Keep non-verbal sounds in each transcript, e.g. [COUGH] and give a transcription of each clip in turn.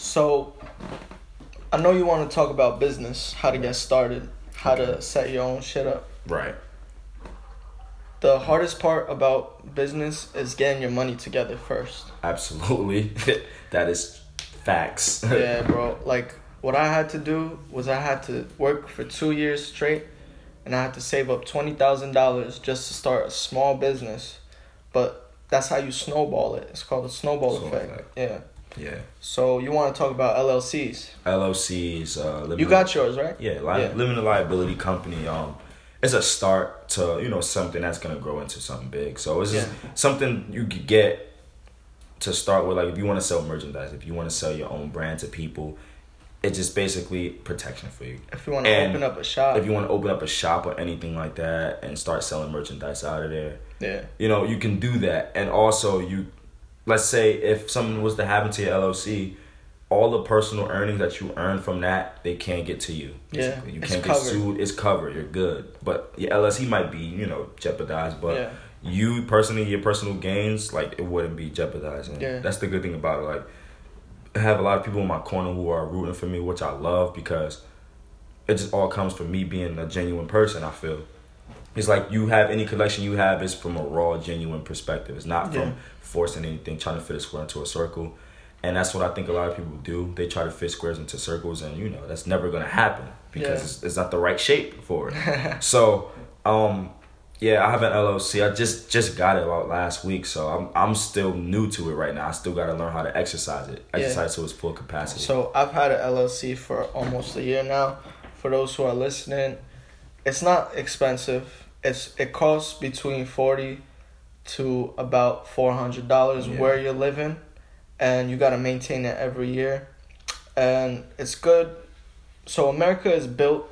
So, I know you want to talk about business, how to get started, how to set your own shit up. Right. The hardest part about business is getting your money together first. Absolutely. [LAUGHS] that is facts. [LAUGHS] yeah, bro. Like, what I had to do was I had to work for two years straight and I had to save up $20,000 just to start a small business. But that's how you snowball it. It's called a snowball, Snowball effect. effect. Yeah. Yeah. So, you want to talk about LLCs. LLCs. Uh, limited, You got yours, right? Yeah, li- Yeah. limited liability company. Um, it's a start to you know something that's gonna grow into something big. So it's just something you could get to start with. Like if you want to sell merchandise, if you want to sell your own brand to people, it's just basically protection for you. If you want to And open up a shop. If you want to open up a shop or anything like that and start selling merchandise out of there, yeah. you know you can do that. And also you, let's say if something was to happen to your LLC. All the personal earnings that you earn from that, they can't get to you. Yeah, you can't get sued. It's covered. You're good. But your LLC might be, you know, jeopardized. But Yeah. you personally, your personal gains, like it wouldn't be jeopardized. And Yeah. that's the good thing about it. Like, I have a lot of people in my corner who are rooting for me, which I love because it just all comes from me being a genuine person. I feel it's like you have any collection you have is from a raw, genuine perspective. It's not Yeah. from forcing anything, trying to fit a square into a circle. And that's what I think a lot of people do. They try to fit squares into circles, and you know that's never gonna happen because Yeah. it's, it's not the right shape for it. [LAUGHS] so, um, yeah, I have an LLC. I just just got it about last week, so I'm I'm still new to it right now. I still got to learn how to exercise it, Yeah. exercise to its full capacity. So I've had an LLC for almost a year now. For those who are listening, it's not expensive. It's it costs between forty to about four hundred dollars Yeah. where you're living, and you gotta maintain it every year, and it's good. So America is built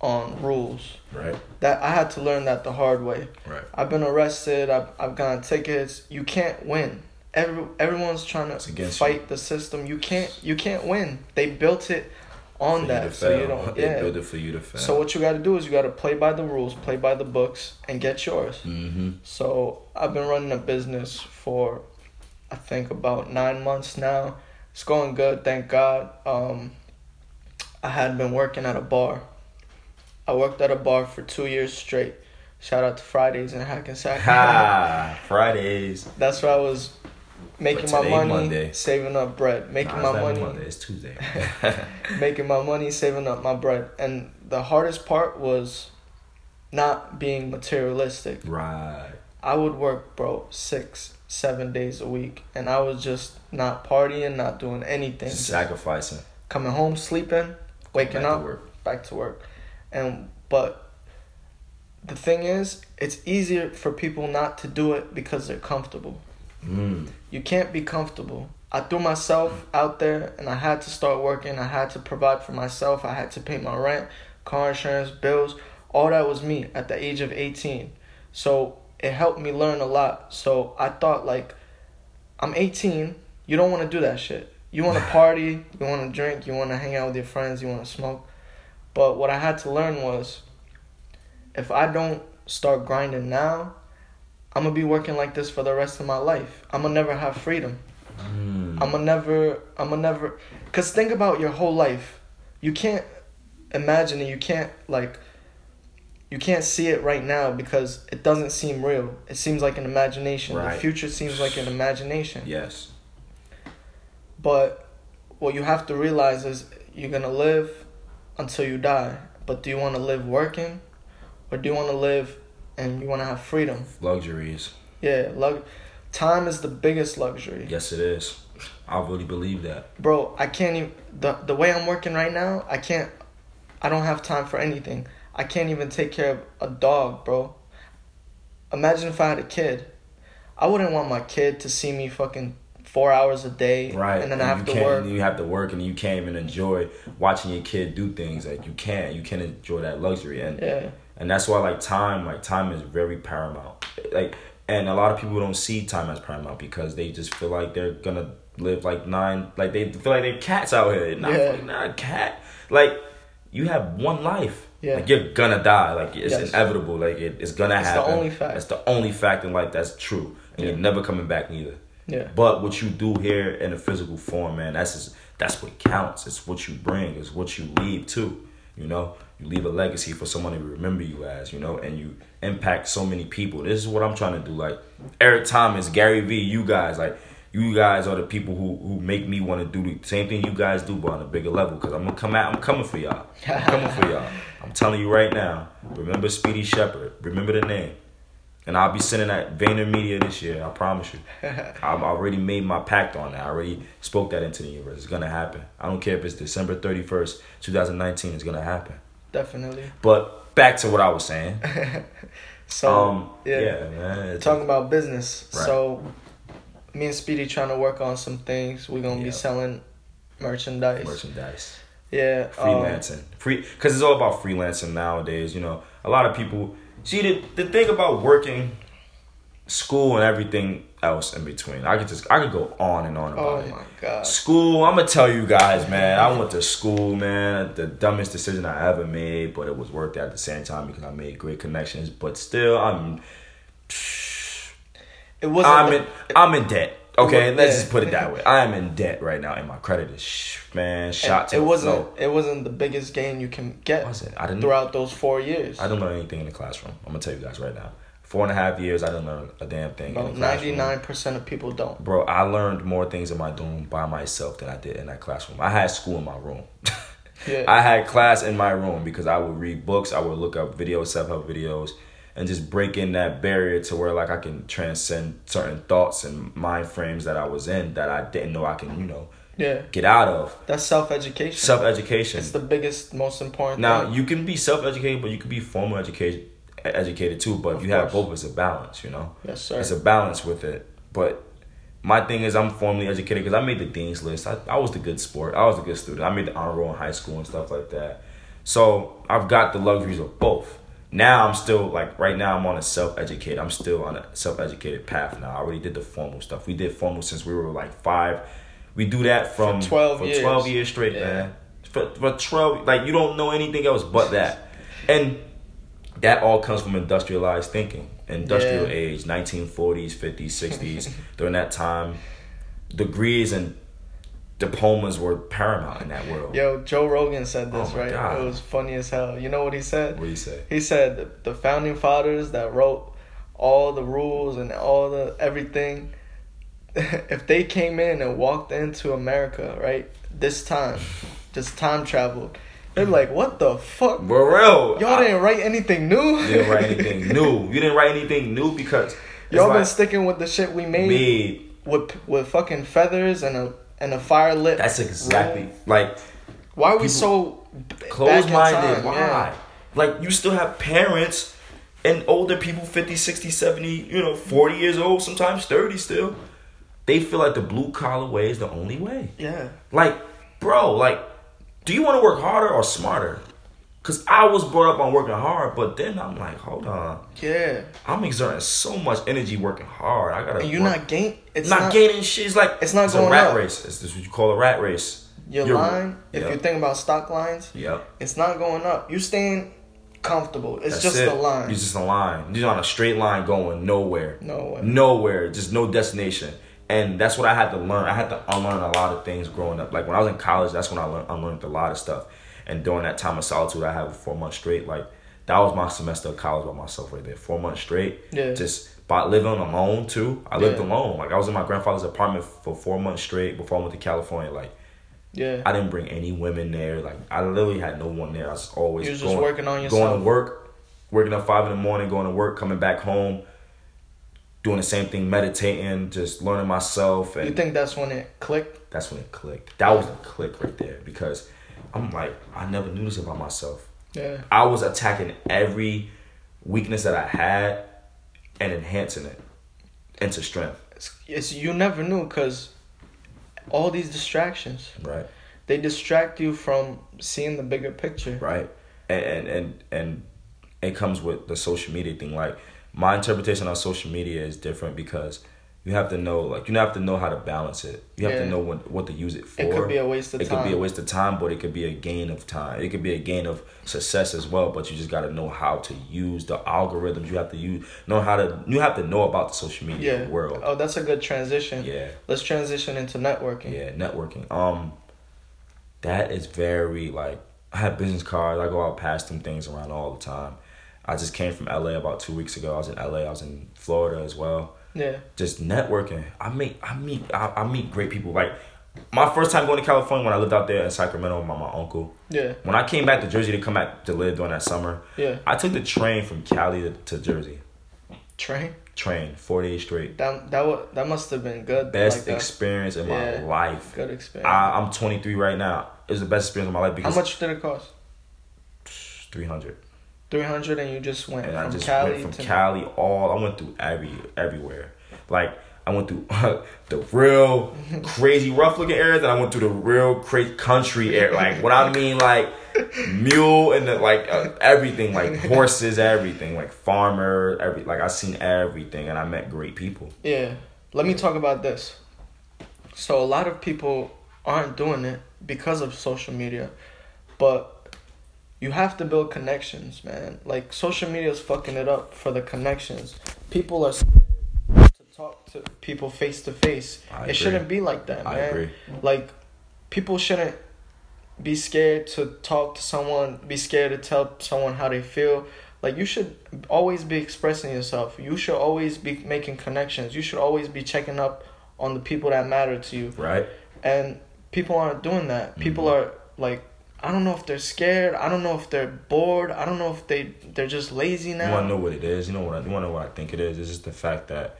on rules. right, That I had to learn that the hard way. right. I've been arrested. I've I've gotten tickets. You can't win. Every everyone's trying to fight the system. You can't you can't win. They built it on that, so you don't. [LAUGHS] They Yeah. build it for you to fail. So what you got to do is you got to play by the rules, play by the books, and get yours. mm-hmm. So I've been running a business for, I think about nine months now. It's going good, thank God. Um, I had been working at a bar. I worked at a bar for two years straight. Shout out to Fridays in Hackensack. Ha! [LAUGHS] Fridays. That's where I was making my money, Monday. saving up bread, making Nah, my money, Monday. It's Tuesday. [LAUGHS] making my money, saving up my bread. And the hardest part was not being materialistic. right. I would work, bro, six, seven days a week, and I was just not partying, not doing anything. Sacrificing. coming home, sleeping, waking Back to up, work. back to work, and but the thing is, it's easier for people not to do it because they're comfortable. Mm. You can't be comfortable. I threw myself out there, and I had to start working. I had to provide for myself. I had to pay my rent, car insurance, bills. All that was me at the age of eighteen. So it helped me learn a lot. So I thought like I'm 18, you don't want to do that shit. You want to [LAUGHS] party, you want to drink, you want to hang out with your friends, you want to smoke. But what I had to learn was if I don't start grinding now, I'm to be working like this for the rest of my life. I'm to never have freedom. Mm. I'm to never I'm to never cuz think about your whole life. You can't imagine it. You can't like you can't see it right now because it doesn't seem real. It seems like an imagination. Right. The future seems like an imagination. Yes. But what you have to realize is you're gonna live until you die. But do you want to live working, or do you want to live and you want to have freedom? Luxuries. Yeah, lug- time is the biggest luxury, Yes, it is. I really believe that. bro. I can't even the the way I'm working right now. I can't. I don't have time for anything. I can't even take care of a dog, bro. Imagine if I had a kid. I wouldn't want my kid to see me fucking four hours a day, Right. And then I have to work. You have to work, and you can't even enjoy watching your kid do things. Like you can't. You can't enjoy that luxury, and Yeah. And that's why like time, like time is very paramount. Like, and a lot of people don't see time as paramount because they just feel like they're gonna live like nine. Like they feel like they're cats out here. Not Yeah. fucking not a cat. Like you have one life. Yeah. Like you're gonna die. Like it's Yes. inevitable. Like it, it's gonna happen. It's the only fact. It's the only fact in life that's true, and Yeah. you're never coming back neither. Yeah. But what you do here in a physical form, man, that's just, that's what counts. It's what you bring. It's what you leave too. You know, you leave a legacy for someone to remember you as. You know, and you impact so many people. This is what I'm trying to do. Like Eric Thomas, Gary Vee, you guys, like you guys are the people who who make me want to do the same thing you guys do, but on a bigger level. Cause I'm gonna come out. I'm coming for y'all. I'm coming for y'all. [LAUGHS] I'm telling you right now. Remember Speedy Shepherd. Remember the name. And I'll be sending that VaynerMedia this year. I promise you. [LAUGHS] I've already made my pact on that. I already spoke that into the universe. It's gonna happen. I don't care if it's December thirty first, two thousand nineteen. It's gonna happen. Definitely. But back to what I was saying. [LAUGHS] So um, yeah, yeah, man. talking about business. Right. So me and Speedy trying to work on some things. We're gonna be selling merchandise. merchandise. Yeah. um, freelancing free because it's all about freelancing nowadays you know a lot of people see the, the thing about working school and everything else in between i could just i could go on and on about oh it my god. school i'm gonna tell you guys man i went to school man the dumbest decision i ever made but it was worth it at the same time because i made great connections but still i'm It wasn't. i'm the- in i'm in debt okay let's yeah. just put it that [LAUGHS] way i am in debt right now and my credit is sh- man shot to it wasn't. floor. It wasn't the biggest gain you can get Was it? I didn't throughout those four years. I didn't learn anything in the classroom. I'm gonna tell you guys right now. Four and a half years, I didn't learn a damn thing. in About the classroom. ninety nine percent of people don't. Bro, I learned more things in my room by myself than I did in that classroom. I had school in my room. [LAUGHS] Yeah. I had class in my room because I would read books, I would look up videos, self help videos, and just break in that barrier to where like I can transcend certain thoughts and mind frames that I was in that I didn't know I can, you know, Yeah. get out of. That's self education. Self education. It's the biggest, most important. Now thing. you can be self educated, but you can be formal education educated too. But Of you have both it's a balance, you know. Yes, sir. It's a balance with it. But my thing is, I'm formally educated because I made the dean's list. I, I was the good sport. I was a good student. I made the honor roll in high school and stuff like that. So I've got the luxuries of both. Now I'm still like right now I'm on a self educated. I'm still on a self educated path now. I already did the formal stuff. We did formal since we were like five. We do that from For 12 for years. 12 years straight, Yeah. man. For, for 12 like you don't know anything else but that. And that all comes from industrialized thinking. Industrial Yeah. age, 1940s, 50s, 60s. During that time, degrees and diplomas were paramount in that world. Yo, Joe Rogan said oh this, Oh right? God. It was funny as hell. You know what he said? What you say? He said the founding fathers that wrote all the rules and all the everything, [LAUGHS] if they came in and walked into America, right, this time, just time traveled, they're like, what the fuck? For real. Y'all I- didn't write anything new? you didn't write anything [LAUGHS] new. You didn't write anything new because Y'all been sticking with the shit we made, made. with with fucking feathers and a and a fire lit. That's exactly room. like Why are we so b- closed-minded? Why? Yeah. Like you still have parents and older people 50, 60, 70, you know, 40 years old, sometimes 30 still. They feel like the blue collar way is the only way. Yeah. Like, bro, like, do you want to work harder or smarter? Cause I was brought up on working hard, but then I'm like, hold on, Yeah. I'm exerting so much energy working hard. I gotta. And you're work- not gaining. It's not, not, gaining shit. It's like It's not it's going a rat up. race. It's this what you call a rat race. Your You're- line, if Yep. you think about stock lines, Yep. it's not going up. You're staying comfortable. It's That's just it. a line. It's just a line. You're on a straight line going nowhere. Nowhere. Nowhere. Just no destination. And that's what I had to learn. I had to unlearn a lot of things growing up. Like when I was in college, that's when I learned, unlearned a lot of stuff. And during that time of solitude I had four months straight, like that was my semester of college by myself right there. Four months straight. Yeah. Just by living alone too. I lived Yeah. alone. Like I was in my grandfather's apartment for four months straight before I went to California. Like yeah. I didn't bring any women there. Like I literally had no one there. I was always You was just going, working on yourself. Going to work, working up five in the morning, going to work, coming back home, doing the same thing, meditating, just learning myself, and you think that's when it clicked? that's when it clicked. That was a click right there because I'm like I never knew this about myself. Yeah. I was attacking every weakness that I had and enhancing it into strength. It's, it's you never knew because all these distractions Right. they distract you from seeing the bigger picture. right and and and, and it comes with the social media thing like my interpretation on social media is different because you have to know like you have to know how to balance it. You have Yeah. to know what what to use it for. It could be a waste of it time. It could be a waste of time, but it could be a gain of time. It could be a gain of success as well. But you just got to know how to use the algorithms. You have to use know how to. You have to know about the social media yeah. world. Oh, that's a good transition. Yeah, Let's transition into networking. yeah, networking. Um, that is very like I have business cards. I go out past them things around all the time. I just came from LA about two weeks ago. I was in LA. I was in Florida as well. Yeah. just networking. I meet I meet I, I meet great people. Like my first time going to California when I lived out there in Sacramento with my, my uncle. Yeah. When I came back to Jersey to come back to live during that summer, Yeah. I took the train from Cali to, to Jersey. Train. Train, four days straight. That that that must have been good. Best like experience in my Yeah. life. Good experience. I, I'm 23 right now. It was the best experience of my life How much did it cost? 300. Three hundred, and you just went And from I just Cali went from to Cali all. I went through every everywhere. Like I went through [LAUGHS] the real [LAUGHS] crazy rough looking areas, and I went through the real crazy country area. Like what I mean, like [LAUGHS] mule and the, like uh, everything, like horses, everything, like farmer, every like I seen everything, and I met great people. Yeah. Let me talk about this. So a lot of people aren't doing it because of social media, but you have to build connections, man. Like social media is fucking it up for the connections. People are scared to talk to people face to face. It agree. shouldn't be like that, I man. agree. Like people shouldn't be scared to talk to someone, be scared to tell someone how they feel. Like you should always be expressing yourself. You should always be making connections. You should always be checking up on the people that matter to you. Right? And people aren't doing that. People Mhm. are like I don't know if they're scared. I don't know if they're bored. I don't know if they they're just lazy now. You want to know what it is? You know what? I, you want to know what I think it is? It's just the fact that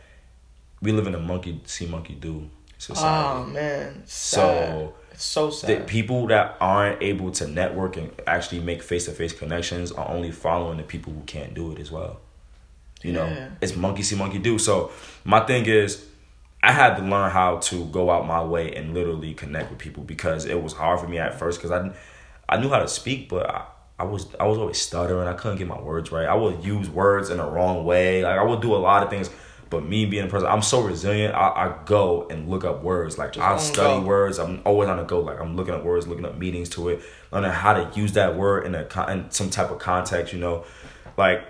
we live in a monkey see monkey do society. Oh man, sad. so it's so the sad. people that aren't able to network and actually make face to face connections are only following the people who can't do it as well. You know, it's monkey see monkey do. So my thing is, I had to learn how to go out my way and literally connect with people because it was hard for me at first because I, I knew how to speak, but I, I was I was always stuttering. I couldn't get my words right. I would use words in the wrong way. Like I would do a lot of things. But me being a person, I'm so resilient. I, I go and look up words. Like Just I study go. words. I'm always on the go. Like I'm looking up words, looking up meanings to it, learning how to use that word in a in some type of context. You know, like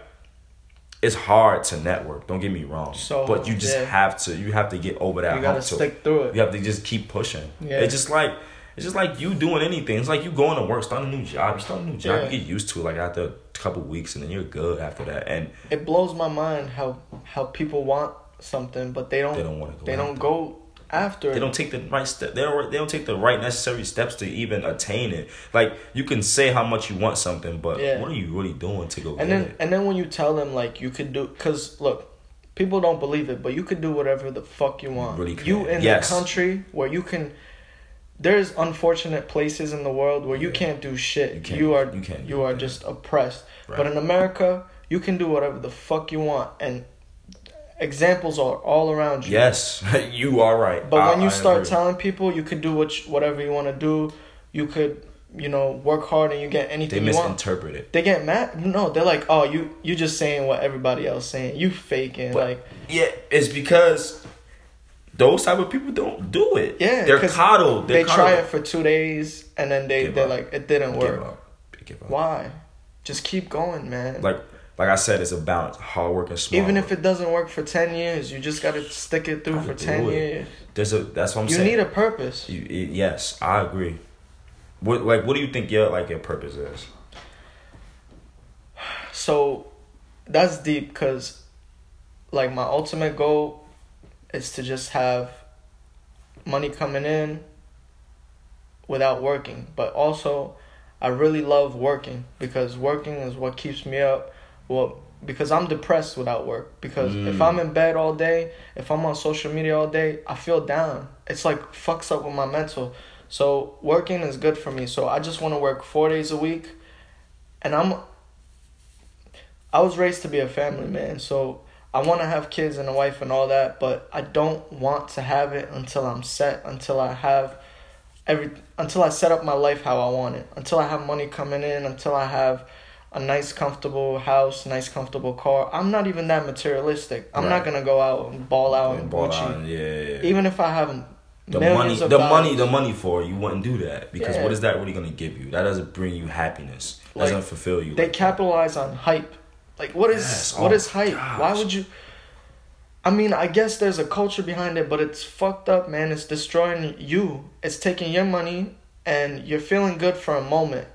it's hard to network. Don't get me wrong. So, but you just yeah. have to. You have to get over that. you gotta stick through it. You have to just keep pushing. Yeah. It's just like it's just like you doing anything. It's like you going to work, starting a new job. You start a new job, Yeah. you get used to it. Like after a couple weeks, and then you're good after that. And it blows my mind how how people want something but they don't they don't want to go. they don't after. go after They don't take the right step. They don't. They don't take the right necessary steps to even attain it. Like you can say how much you want something, but Yeah. what are you really doing to go and get then it? and then when you tell them like you could do cuz look people don't believe it but you could do whatever the fuck you want really can. you in Yes. a country where you can there's unfortunate places in the world where you Yeah. can't do shit You you, can't- are you can't you are that. just oppressed Right. but in america you can do whatever the fuck you want and examples are all around you Yes, [LAUGHS] you are right. But I- when you I start agree. telling people you could do what whatever you want to do, you could, you know, work hard and you get they anything you want. misinterpret it. They get mad. No, they're like, "Oh, you you just saying what everybody else saying. You faking." But- like, Yeah, it's because those type of people don't do it. Yeah, they're coddled. They're they try it for two days and then they they're up. like, "It didn't work." up. Give up. Why? Just keep going, man. Like like I said, it's a balance. Hard work and smart. Even work. if it doesn't work for ten years, you just gotta stick it through for ten it. years. there's a that's what I'm you saying. You need a purpose. You, yes, I agree. What like what do you think your like your purpose is? So that's deep because, like, my ultimate goal is to just have money coming in without working. But also, I really love working because working is what keeps me up. Well, because I'm depressed without work. Because if Mm. I'm in bed all day, if I'm on social media all day, I feel down. It's like fucks up with my mental. So working is good for me. So I just want to work four days a week, and I'm. I was raised to be a family man, so I want to have kids and a wife and all that, but I don't want to have it until I'm set, until I have every, until I set up my life how I want it, until I have money coming in, until I have a nice comfortable house, nice comfortable car. I'm not even that materialistic. I'm right. not gonna go out and ball out and ball Gucci. Out, yeah, yeah, Even if I have the money, the dollars. money, the money for you wouldn't do that because yeah. what is that really gonna give you? That doesn't bring you happiness. Like, doesn't fulfill you. They like capitalize that. on hype. Like what is yes. what oh, is hype? Gosh. Why would you? I mean, I guess there's a culture behind it, but it's fucked up, man. It's destroying you. It's taking your money, and you're feeling good for a moment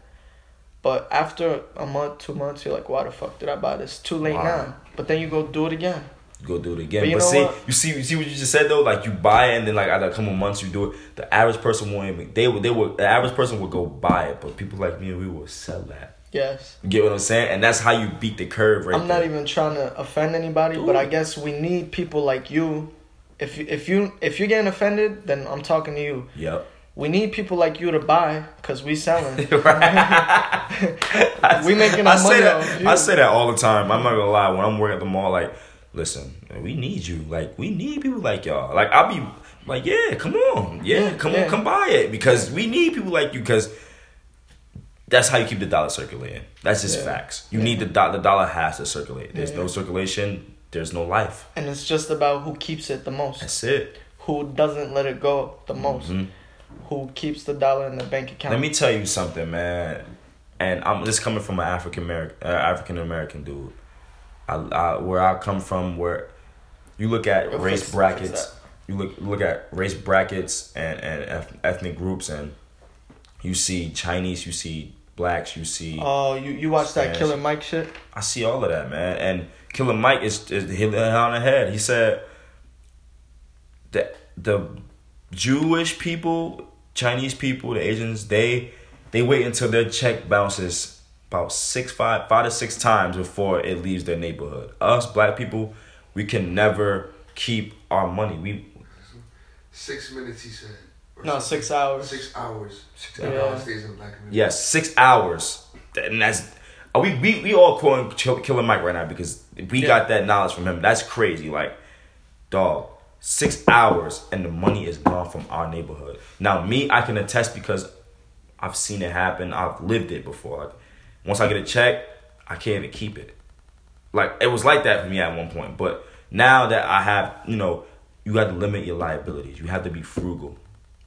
but after a month, two months, you're like, why the fuck did I buy this? Too late wow. now. But then you go do it again. go do it again. But, but see, what? you see, you see what you just said though. Like you buy it, and then like after a couple months, you do it. The average person won't even. They would. They would. The average person would go buy it, but people like me, we will sell that. Yes. You get what I'm saying? And that's how you beat the curve, right? I'm not even trying to offend anybody, Ooh. but I guess we need people like you. If if you if you're getting offended, then I'm talking to you. Yep we need people like you to buy because we selling. [LAUGHS] [LAUGHS] we making our I money that, I say that all the time. I'm not gonna lie. When I'm working at the mall, like, listen, we need you. Like, we need people like y'all. Like, I'll be like, yeah, come on, yeah, come yeah. on, come buy it because we need people like you because that's how you keep the dollar circulating. That's just yeah. facts. You yeah. need the do- the dollar has to circulate. There's no circulation. There's no life. And it's just about who keeps it the most. That's it. Who doesn't let it go the most. Mm-hmm who keeps the dollar in the bank account. Let me tell you something, man. And I'm this coming from an African American uh, African American dude. I, I, where I come from, where you look at race brackets, you look look at race brackets and and ethnic groups, and you see Chinese, you see blacks, you see. Oh, you you watch Spanish. that Killer Mike shit? I see all of that, man. And Killer Mike is, is hit on the head. He said that the Jewish people, Chinese people, the Asians, they they wait until their check bounces about six, five, five to six times before it leaves their neighborhood. Us black people, we can never keep our money. We six minutes, he said. No, six hours. Six hours. Six yeah. hours stays in black community. Yes, six hours, and that's. Uh, we, we, we all quoting Killer Mike right now because we yeah. got that knowledge from him. That's crazy. Like, dog, six hours and the money is gone from our neighborhood. Now, me, I can attest because I've seen it happen. I've lived it before. Like, once I get a check, I can't even keep it. Like it was like that for me at one point, but now that I have, you know, you have to limit your liabilities. You have to be frugal.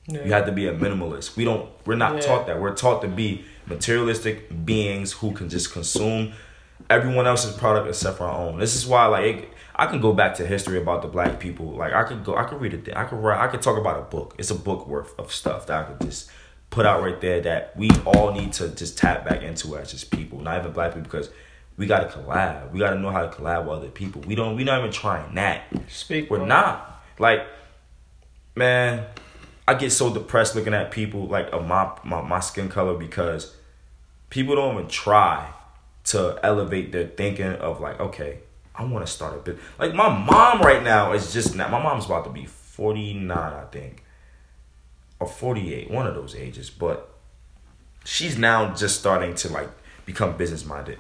Yeah. You have to be a minimalist. We don't. We're not yeah. taught that. We're taught to be materialistic beings who can just consume everyone else's product except for our own. This is why, like, it, I can go back to history about the black people. Like I could go, I could read it. I could write. I could talk about a book. It's a book worth of stuff that I could just put out right there that we all need to just tap back into as just people, not even black people, because we got to collab. We got to know how to collab with other people. We don't. We're not even trying that. Speak. We're not. Like, man, I get so depressed looking at people like of my, my my skin color because people don't even try to elevate their thinking of like, okay, I want to start a bit. Like my mom right now is just now. My mom's about to be forty nine, I think, or forty eight, one of those ages. But she's now just starting to like become business minded.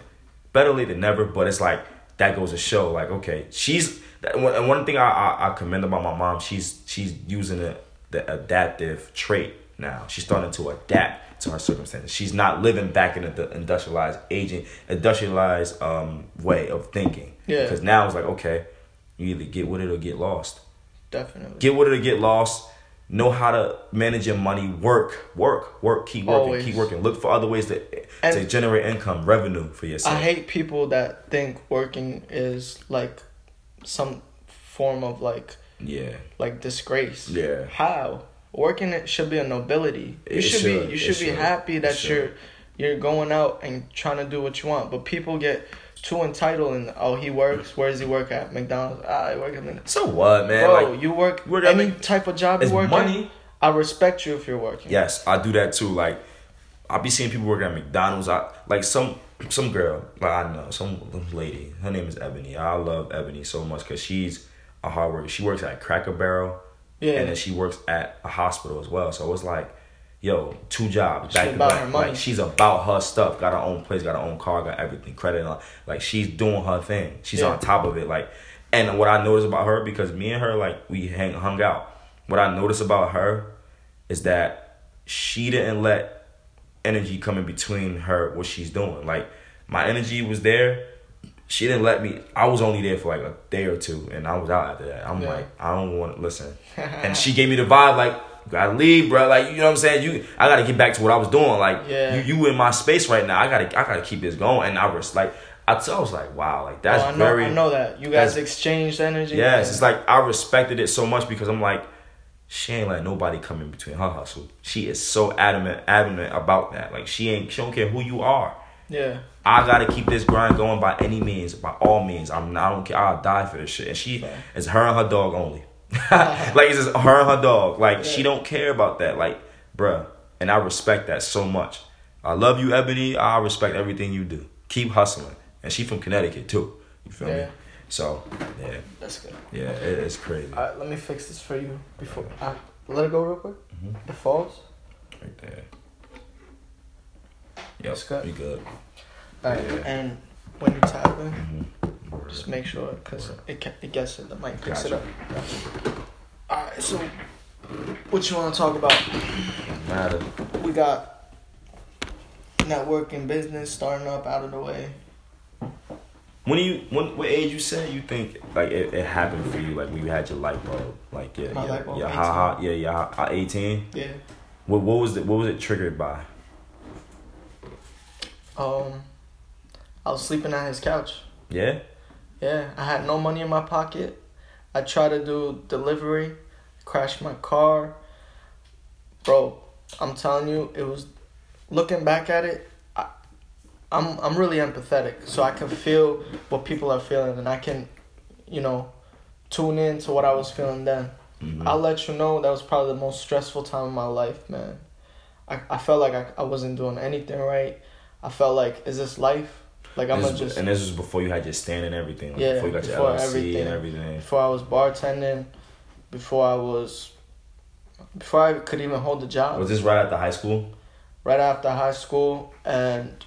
Better late than never. But it's like that goes to show, like okay, she's. And one thing I, I, I commend about my mom, she's she's using the the adaptive trait now. She's starting to adapt to her circumstances. She's not living back in the industrialized aging, industrialized um, way of thinking. Yeah. Because now it's like, okay, you either get with it or get lost. Definitely. Get with it or get lost. Know how to manage your money. Work, work, work. Keep working, Always. keep working. Look for other ways to and to generate income, revenue for yourself. I hate people that think working is like some form of like yeah, like disgrace. Yeah. How? working it should be a nobility. You should, should, be you should, should be happy that you're you're going out and trying to do what you want. But people get too entitled and oh he works. Where does he work at? McDonald's. Ah, I work at McDonald's. So what, man? Bro, like, you work, any type of job you work money. I respect you if you're working. Yes, I do that too. Like I be seeing people working at McDonald's. I like some some girl like I know some lady. Her name is Ebony. I love Ebony so much because she's a hard worker. She works at Cracker Barrel yeah. And then she works at a hospital as well. So it's like, yo, two jobs back to back. Like she's about her stuff. Got her own place. Got her own car. Got everything credit. On. Like she's doing her thing. She's yeah. on top of it. Like, and what I noticed about her because me and her like we hang hung out. What I noticed about her is that she didn't let energy come in between her what she's doing. Like my energy was there. She didn't let me. I was only there for like a day or two, and I was out after that. I'm Yeah. like, I don't want to listen. [LAUGHS] and she gave me the vibe like, you gotta leave, bro. Like, you know what I'm saying? You, I gotta get back to what I was doing. Like, Yeah. you, you in my space right now. I gotta, I gotta keep this going. And I was like, I, t- I was like, wow, like that's oh, I know, very. I know that you guys exchanged energy. Yes, it's like I respected it so much because I'm like, she ain't let nobody come in between her hustle. She is so adamant, adamant about that. Like she ain't, she don't care who you are. Yeah, I gotta keep this grind going by any means, by all means. I'm not, I don't care. I'll die for this shit. And she is her and her dog only. [LAUGHS] [LAUGHS] like it's just her and her dog. Like she don't care about that. Like, bruh. And I respect that so much. I love you, Ebony. I respect everything you do. Keep hustling. And she from Connecticut too. You feel me? So yeah, that's good. yeah, it, it's crazy. All right, let me fix this for you before I let it go real quick. Mhm. It falls. Right there. Yep, That's good. you good. All right, Yeah. and when you tap in, Mm-hmm. just make sure because it ca- it gets it. The mic picks Gotcha. it up. All right, so what you want to talk about? Matter. We got networking business starting up out of the way. When you when what age you said you think like it, it happened for you like when you had your light bulb like yeah My yeah light bulb, yeah ha, ha, yeah yeah eighteen Yeah. what what was it what was it triggered by Um, I was sleeping on his couch. yeah Yeah, I had no money in my pocket. I tried to do delivery, crashed my car. Bro, I'm telling you, it was looking back at it, I, I'm I'm really empathetic. So I can feel what people are feeling and I can, you know, tune in to what I was feeling then. Mhm. I'll let you know that was probably the most stressful time of my life, man. I, I felt like I, I wasn't doing anything right. I felt like, is this life? Like I'm This just and this was before you had your stand and everything like Yeah, before you got your LLC everything. and everything before I was bartending, before I was, before I could even hold a job. was this right after high school right after high school, and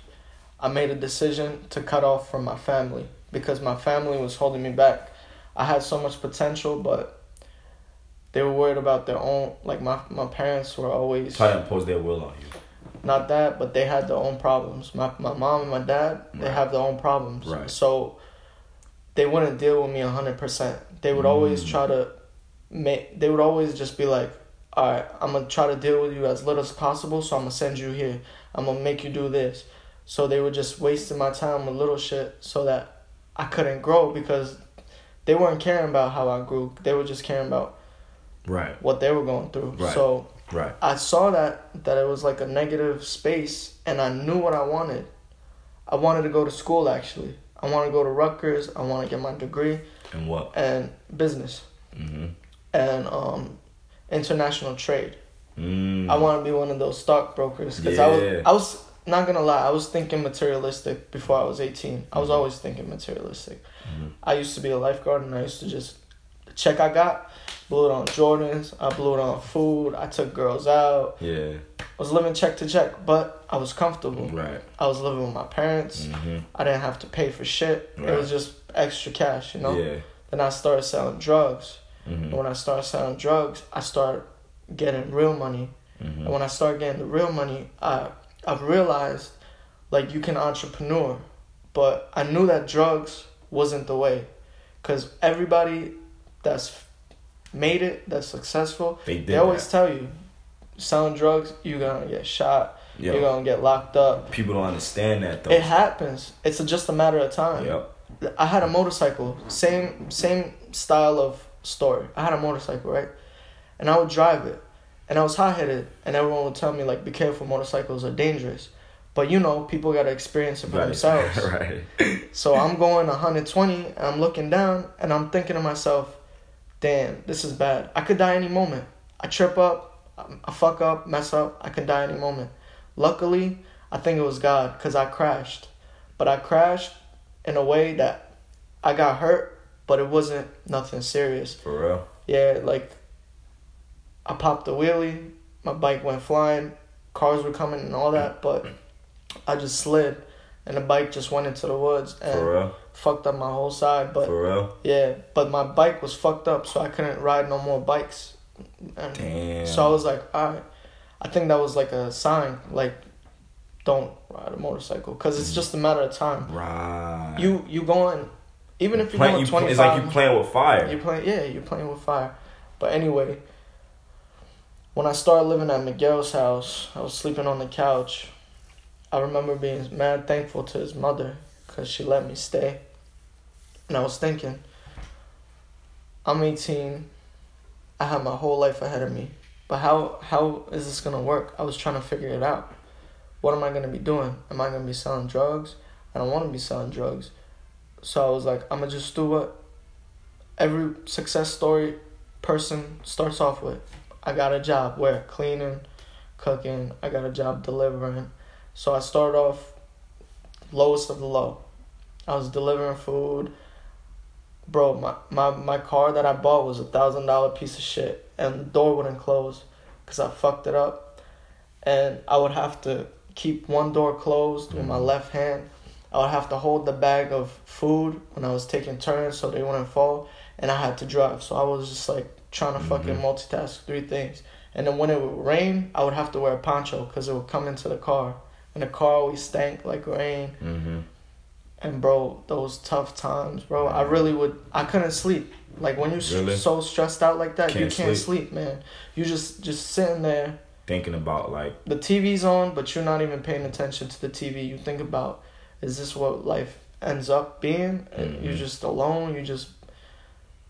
I made a decision to cut off from my family because my family was holding me back. I had so much potential, but they were worried about their own. Like my my parents were always try to impose their will on you not that, but they had their own problems. My my mom and my dad, they Right. have their own problems. Right. So they wouldn't deal with me hundred percent. They would always Mm. try to make. They would always just be like, "All right, I'm gonna try to deal with you as little as possible. So I'm gonna send you here. I'm gonna make you do this." So they were just wasting my time with little shit, so that I couldn't grow because they weren't caring about how I grew. They were just caring about right what they were going through. Right. So right I saw that that it was like a negative space, and I knew what I wanted. I wanted to go to school actually. I want to go to Rutgers. I want to get my degree and what and business mm-hmm and um, international trade. mm. I want to be one of those stockbrokers because I was I was not gonna lie. I was thinking materialistic before I was eighteen. I was Mhm. always thinking materialistic. Mhm. I used to be a lifeguard and I used to just check I got, blew it on Jordans. I blew it on food. I took girls out. yeah I was living check to check, but I was comfortable. right I was living with my parents. mm-hmm. I didn't have to pay for shit. Right. It was just extra cash, you know. yeah Then I started selling drugs. mm-hmm. And when I started selling drugs, I started getting real money. Mm-hmm. And when I started getting the real money, I I've realized like you can entrepreneur, but I knew that drugs wasn't the way, cause everybody that's made it, that's successful, they did they always that. tell you, selling drugs, you're gonna get shot, Yo, you're gonna get locked up. people don't understand that though It happens. It's a, just a matter of time. yep I had a motorcycle, same same style of story. I had a motorcycle, right? And I would drive it. And I was hot headed and everyone would tell me like be careful motorcycles are dangerous. But you know, people gotta experience it for right themselves. [LAUGHS] right So I'm going 120 and I'm looking down and I'm thinking to myself, damn, this is bad. I could die any moment. I trip up, um, I fuck up, mess up, I could die any moment. Luckily, I think it was God because I crashed. But I crashed in a way that I got hurt, but it wasn't nothing serious. for real Yeah, like I popped a wheelie, my bike went flying, cars were coming and all that, but I just slid and the bike just went into the woods and fucked up my whole side. But for real yeah, but my bike was fucked up, so I couldn't ride no more bikes. And damn so I was like, all right, I think that was like a sign. Like don't ride a motorcycle because it's mm. just a matter of time. Right. You you going, even if you're Play- going you- twenty five. It's like you playing with fire. You're playing, yeah, you're playing with fire. But anyway, when I started living at Miguel's house, I was sleeping on the couch. I remember being mad thankful to his mother because she let me stay. And I was thinking, I'm 18. I have my whole life ahead of me. But how how is this gonna work? I was trying to figure it out. What am I gonna be doing? Am I gonna be selling drugs? I don't want to be selling drugs. So I was like, I'm gonna just do what every success story person starts off with. I got a job where cleaning, cooking. I got a job delivering. So I started off lowest of the low. I was delivering food. Bro, my, my, my car that I bought was a thousand dollar piece of shit, and the door wouldn't close because I fucked it up. And I would have to keep one door closed with my Mhm. left hand. I would have to hold the bag of food when I was taking turns so they wouldn't fall, and I had to drive. So I was just like trying to fucking Mhm. multitask three things. And then when it would rain, I would have to wear a poncho because it would come into the car, and the car always stank like rain. Mm-hmm. And bro, those tough times, bro. I really would. I couldn't sleep. Like when you're Really? so stressed out like that, you Can't can't sleep. sleep. man. You just just sitting there. Thinking about like The TV's on, but you're not even paying attention to the TV. You think about, is this what life ends up being? And you're Mhm. just alone. You're just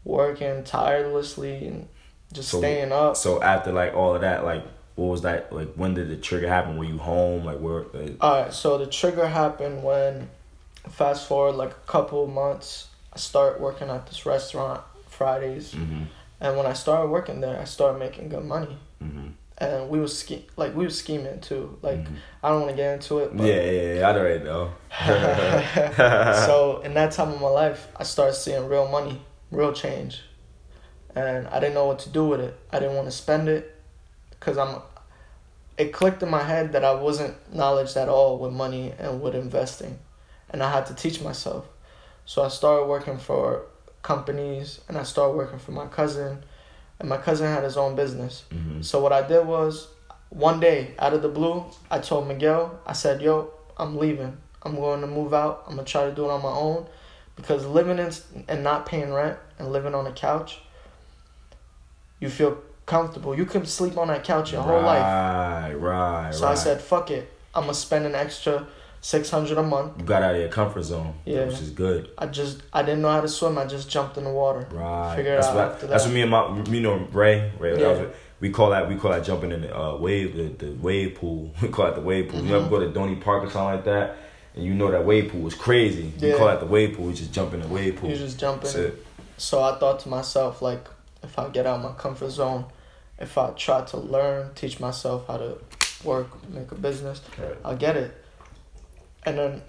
working tirelessly and just So- staying up. so after like all of that like what was that like when did the trigger happen? Were you home like where? Like, Alright, so the trigger happened when, fast forward like a couple months, I start working at this restaurant Fridays, mm-hmm. and when I started working there, I started making good money, Mm-hmm. and we was ske- like we was scheming too. Like Mhm. I don't want to get into it, but yeah, yeah, yeah, I already know. [LAUGHS] so [LAUGHS] in that time of my life, I started seeing real money, real change, and I didn't know what to do with it. I didn't want to spend it, cause I'm. It clicked in my head that I wasn't knowledge at all with money and with investing, and I had to teach myself. So I started working for companies, and I started working for my cousin, and my cousin had his own business. mm-hmm. So what I did was, one day out of the blue, I told Miguel, I said, "Yo, I'm leaving. I'm going to move out. I'm gonna try to do it on my own, because living in and not paying rent and living on a couch, you feel comfortable. You can sleep on that couch your whole life. Right, right, So. I said, fuck it. I'm gonna spend an extra six hundred a month. you got out of your comfort zone, Yeah. which is good. I just I didn't know how to swim. I just jumped in the water. Right. Figure that's out what after that's what me and my you know Ray Ray. that Yeah. was we call that we call that jumping in the uh, wave the, the wave pool. [LAUGHS] We call it the wave pool. You ever Mhm. go to Dorney Park or something like that, and you know that wave pool is crazy. We Yeah. call it the wave pool. We just jump in the wave pool. You just jump That's in. it. So I thought to myself, like, if I get out of my comfort zone, if I try to learn, teach myself how to work, make a business, Right. I'll get it. And then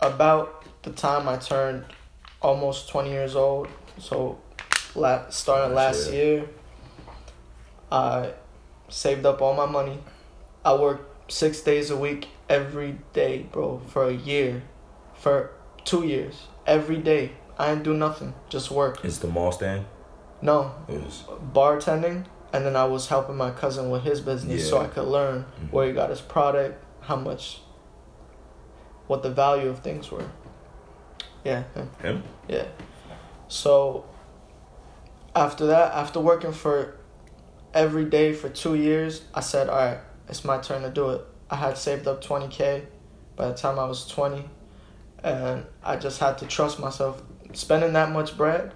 about the time I turned almost 20 years old, so la- starting Last last year, I saved up all my money. I worked six days a week every day, bro, for a year, for two years, every day. I didn't do nothing, just work. It's the mall stand. No, It was bartending, and then I was helping my cousin with his business so I could learn Mhm. where he got his product, how much, what the value of things were. Yeah, him. him. Yeah. So after that, after working for every day for two years, I said, all right, it's my turn to do it. I had saved up 20K by the time I was 20, and I just had to trust myself. Spending that much bread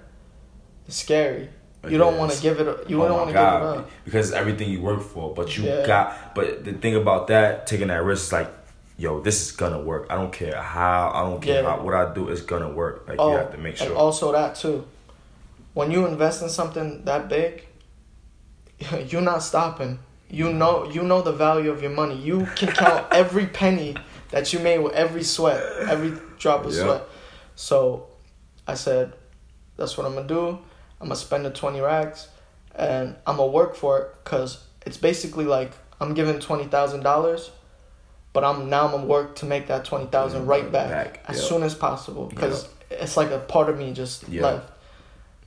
is scary. You don't want to give it. Up, you Oh don't want to give it up. because it's everything you work for. But you Yeah. got. But the thing about that, taking that risk, is like, yo, this is gonna work. I don't care how. I don't care Yeah. how, what I do. It's gonna work. Like Oh, you have to make sure. and also that too. When you invest in something that big, [LAUGHS] you're not stopping. You know you know the value of your money. You can count [LAUGHS] every penny that you made with every sweat, every drop of Yeah. sweat. So I said, that's what I'm gonna do. I'm gonna spend the 20 racks and I'm gonna work for it because it's basically like I'm giving $20,000, but I'm now I'm gonna work to make that 20,000 Yeah, right back, back, as yeah. soon as possible because it's like a part of me just Yeah. left.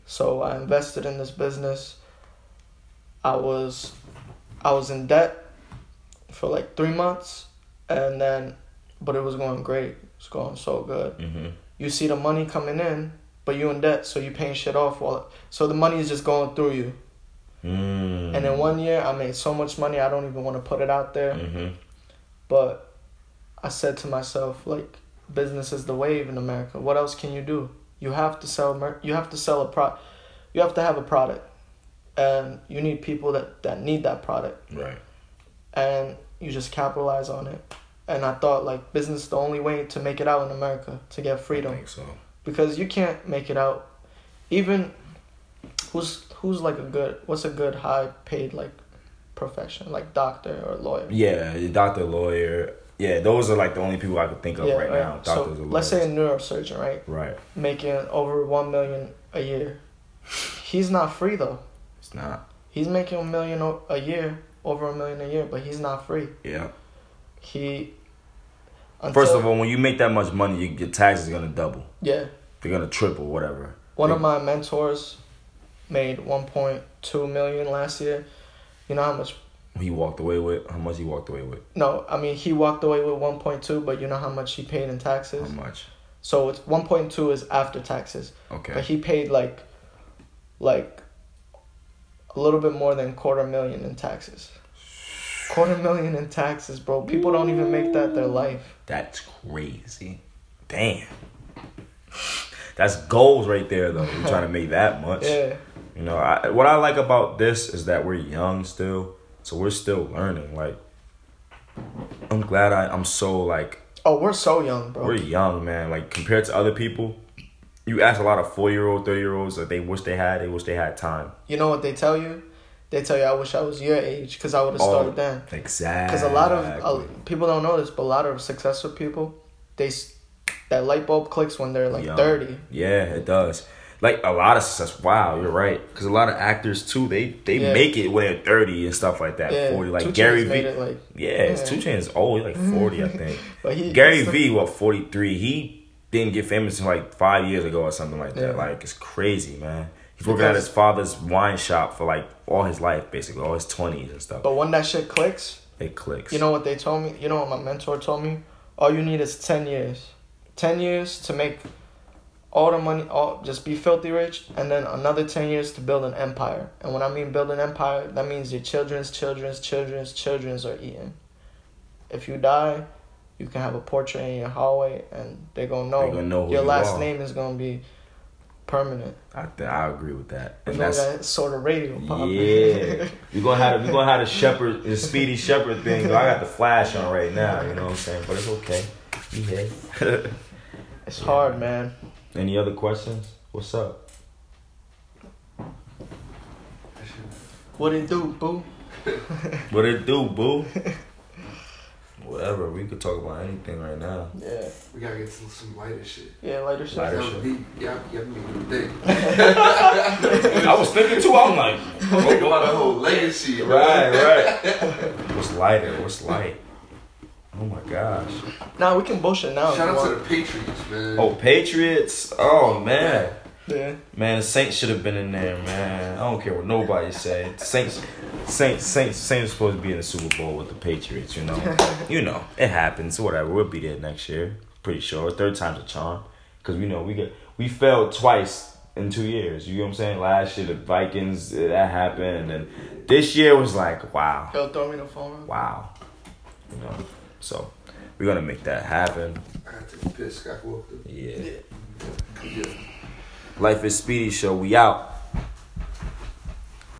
So I invested in this business. I was I was in debt for like three months, and then, but it was going great. It's going so good. Mm-hmm. You see the money coming in, but you in debt, so you paying shit off. While so the money is just going through you. Mm. And in one year, I made so much money. I don't even want to put it out there. Mm-hmm. But I said to myself, like, business is the wave in America. What else can you do? You have to sell. Mer- you have to sell a pro. You have to have a product, and you need people that that need that product, Right. and you just capitalize on it. And I thought like business is the only way to make it out in America to get I freedom think so. Because you can't make it out. Even who's who's like a good what's a good high paid like profession like doctor or lawyer. Yeah, doctor, lawyer. Yeah, those are like the only people I could think of right, now. So Doctors and let's say a neurosurgeon, right, Right. making over one million a year. He's not free though. It's not. He's making a million a year, over a million a year, but he's not free. Yeah. He. First of all, when you make that much money, you, your taxes are gonna double. yeah, They're gonna triple, whatever. one of my mentors made one point two million last year. You know how much? He walked away with how much he walked away with. No, I mean he walked away with one point two, but you know how much he paid in taxes. How much? So it's one point two is after taxes, Okay. but he paid like, like, a little bit more than quarter million in taxes. Quarter million in taxes, bro. People don't even make that their life. That's crazy. Damn. That's goals right there, though. You're trying to make that [LAUGHS] much. Yeah, You know, I, what I like about this is that we're young still, so we're still learning. Like, I'm glad I, I'm so like Oh, we're so young, bro. we're young, man. Like compared to other people, you ask a lot of four year old, thirty year olds that they wish they had, they wish they had time. You know what they tell you? They tell you, "I wish I was your age, cause I would have Oh, started then." Exactly. Because a lot of uh, people don't know this, but a lot of successful people, they that light bulb clicks when they're like Young. thirty. Yeah, it does. Like a lot of success. Wow, you're right. Because a lot of actors too, they they Yeah. make it when they're thirty and stuff like that. Yeah, Forty, like Two Gary Chainz V. made it like, Yeah, it's Yeah. Two Chainz is old, he's like [LAUGHS] forty, I think. but he Gary V, what forty three? He didn't get famous until like five years ago or something like that. Yeah. Like it's crazy, man. He's working at his father's wine shop for like all his life, basically all his twenties and stuff. But when that shit clicks, It clicks. you know what they told me? You know what my mentor told me? All you need is ten years, ten years to make all the money, all just be filthy rich, and then another ten years to build an empire. And when I mean build an empire, that means your children's children's children's children's are eating. If you die, you can have a portrait in your hallway, and they're gonna know, They gonna know your last are. name is gonna be permanent. I th- I agree with that. And that's that Sorta Radio pop. Yeah, we gonna have we gonna have the shepherd, the speedy shepherd thing. I got the flash on right now. You know what I'm saying? But it's okay. Yeah. [LAUGHS] it's hard, man. Any other questions? What's up? What it do, boo? What it do, boo? [LAUGHS] Whatever. We could talk about anything right now. Yeah, We gotta get to some lighter shit. yeah, lighter shit. Lighter shit. deep. Yeah, yeah, me. [LAUGHS] I was thinking too. I'm like, Think about the whole legacy. bro. right, right. [LAUGHS] What's lighter? What's light? Oh my gosh. Nah, we can bullshit now. if Shout out to the Patriots, man. Oh, Patriots. Oh man. Yeah. Man, the Saints should have been in there, man. I don't care what nobody said. Saints, Saints, Saints, Saints are supposed to be in the Super Bowl with the Patriots. You know, [LAUGHS] you know, it happens. Whatever, we'll be there next year. Pretty sure. Third time's a charm. Cause we know we get we failed twice in two years. You know what I'm saying? Last year the Vikings uh, that happened, and this year was like wow, Yo, throw me the phone. wow. You know, so we're gonna make that happen. I gotta piss. Got woke up. Yeah. Yeah. Yeah. Life is Speedy Show. We out.